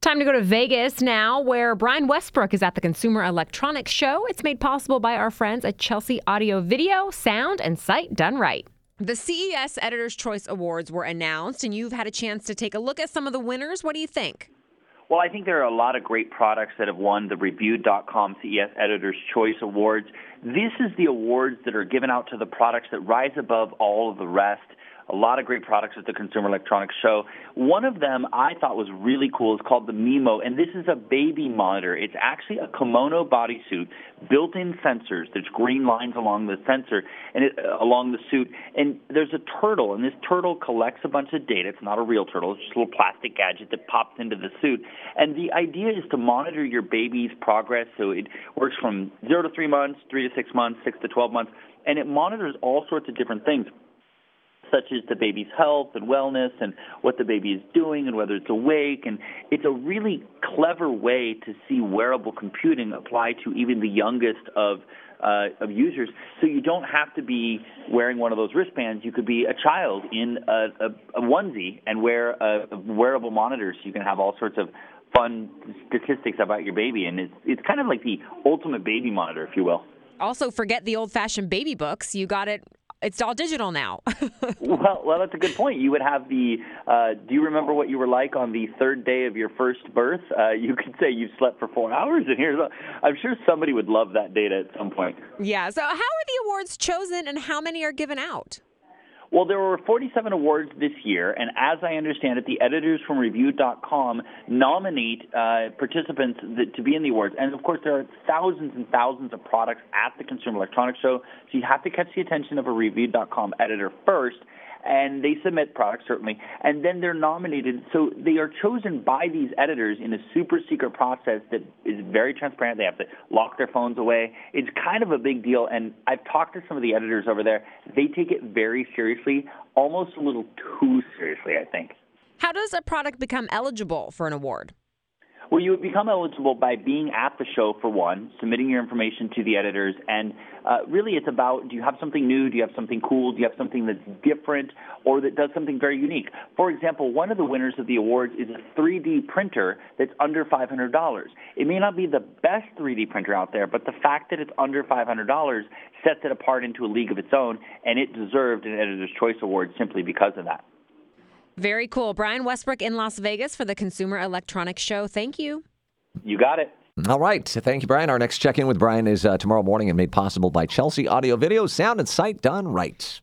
Time to go to Vegas now, where Brian Westbrook is at the Consumer Electronics Show. It's made possible by our friends at Chelsea Audio Video, Sound, and Sight Done Right. The CES Editor's Choice Awards were announced, and you've had a chance to take a look at some of the winners. What do you think? Well, I think there are a lot of great products that have won the Reviewed.com CES Editor's Choice Awards. This is the awards that are given out to the products that rise above all of the rest a lot of great products at the Consumer Electronics Show. One of them I thought was really cool is called the Mimo, and this is a baby monitor. It's actually a kimono bodysuit, built-in sensors. There's green lines along the sensor and it, uh, along the suit, and there's a turtle, and this turtle collects a bunch of data. It's not a real turtle; it's just a little plastic gadget that pops into the suit. And the idea is to monitor your baby's progress. So it works from zero to three months, three to six months, six to twelve months, and it monitors all sorts of different things such as the baby's health and wellness and what the baby is doing and whether it's awake. And it's a really clever way to see wearable computing apply to even the youngest of uh, of users. So you don't have to be wearing one of those wristbands. You could be a child in a, a, a onesie and wear a, a wearable monitor, so you can have all sorts of fun statistics about your baby. And it's it's kind of like the ultimate baby monitor, if you will. Also, forget the old-fashioned baby books. You got it it's all digital now. well, well, that's a good point. You would have the. Uh, do you remember what you were like on the third day of your first birth? Uh, you could say you slept for four hours, and here's. A, I'm sure somebody would love that data at some point. Yeah. So, how are the awards chosen, and how many are given out? Well, there were 47 awards this year, and as I understand it, the editors from Reviewed.com nominate uh, participants that, to be in the awards. And of course, there are thousands and thousands of products at the Consumer Electronics Show, so you have to catch the attention of a Reviewed.com editor first and they submit products certainly, and then they're nominated. So they are chosen by these editors in a super secret process that is very transparent. They have to lock their phones away. It's kind of a big deal, and I've talked to some of the editors over there. They take it very seriously, almost a little too seriously, I think. How does a product become eligible for an award? Well, you would become eligible by being at the show for one, submitting your information to the editors, and uh, really it's about do you have something new, do you have something cool, do you have something that's different, or that does something very unique. For example, one of the winners of the awards is a 3D printer that's under $500. It may not be the best 3D printer out there, but the fact that it's under $500 sets it apart into a league of its own, and it deserved an Editor's Choice Award simply because of that. Very cool. Brian Westbrook in Las Vegas for the Consumer Electronics Show. Thank you. You got it. All right. Thank you, Brian. Our next check in with Brian is uh, tomorrow morning and made possible by Chelsea Audio Video, Sound, and Sight Done Right.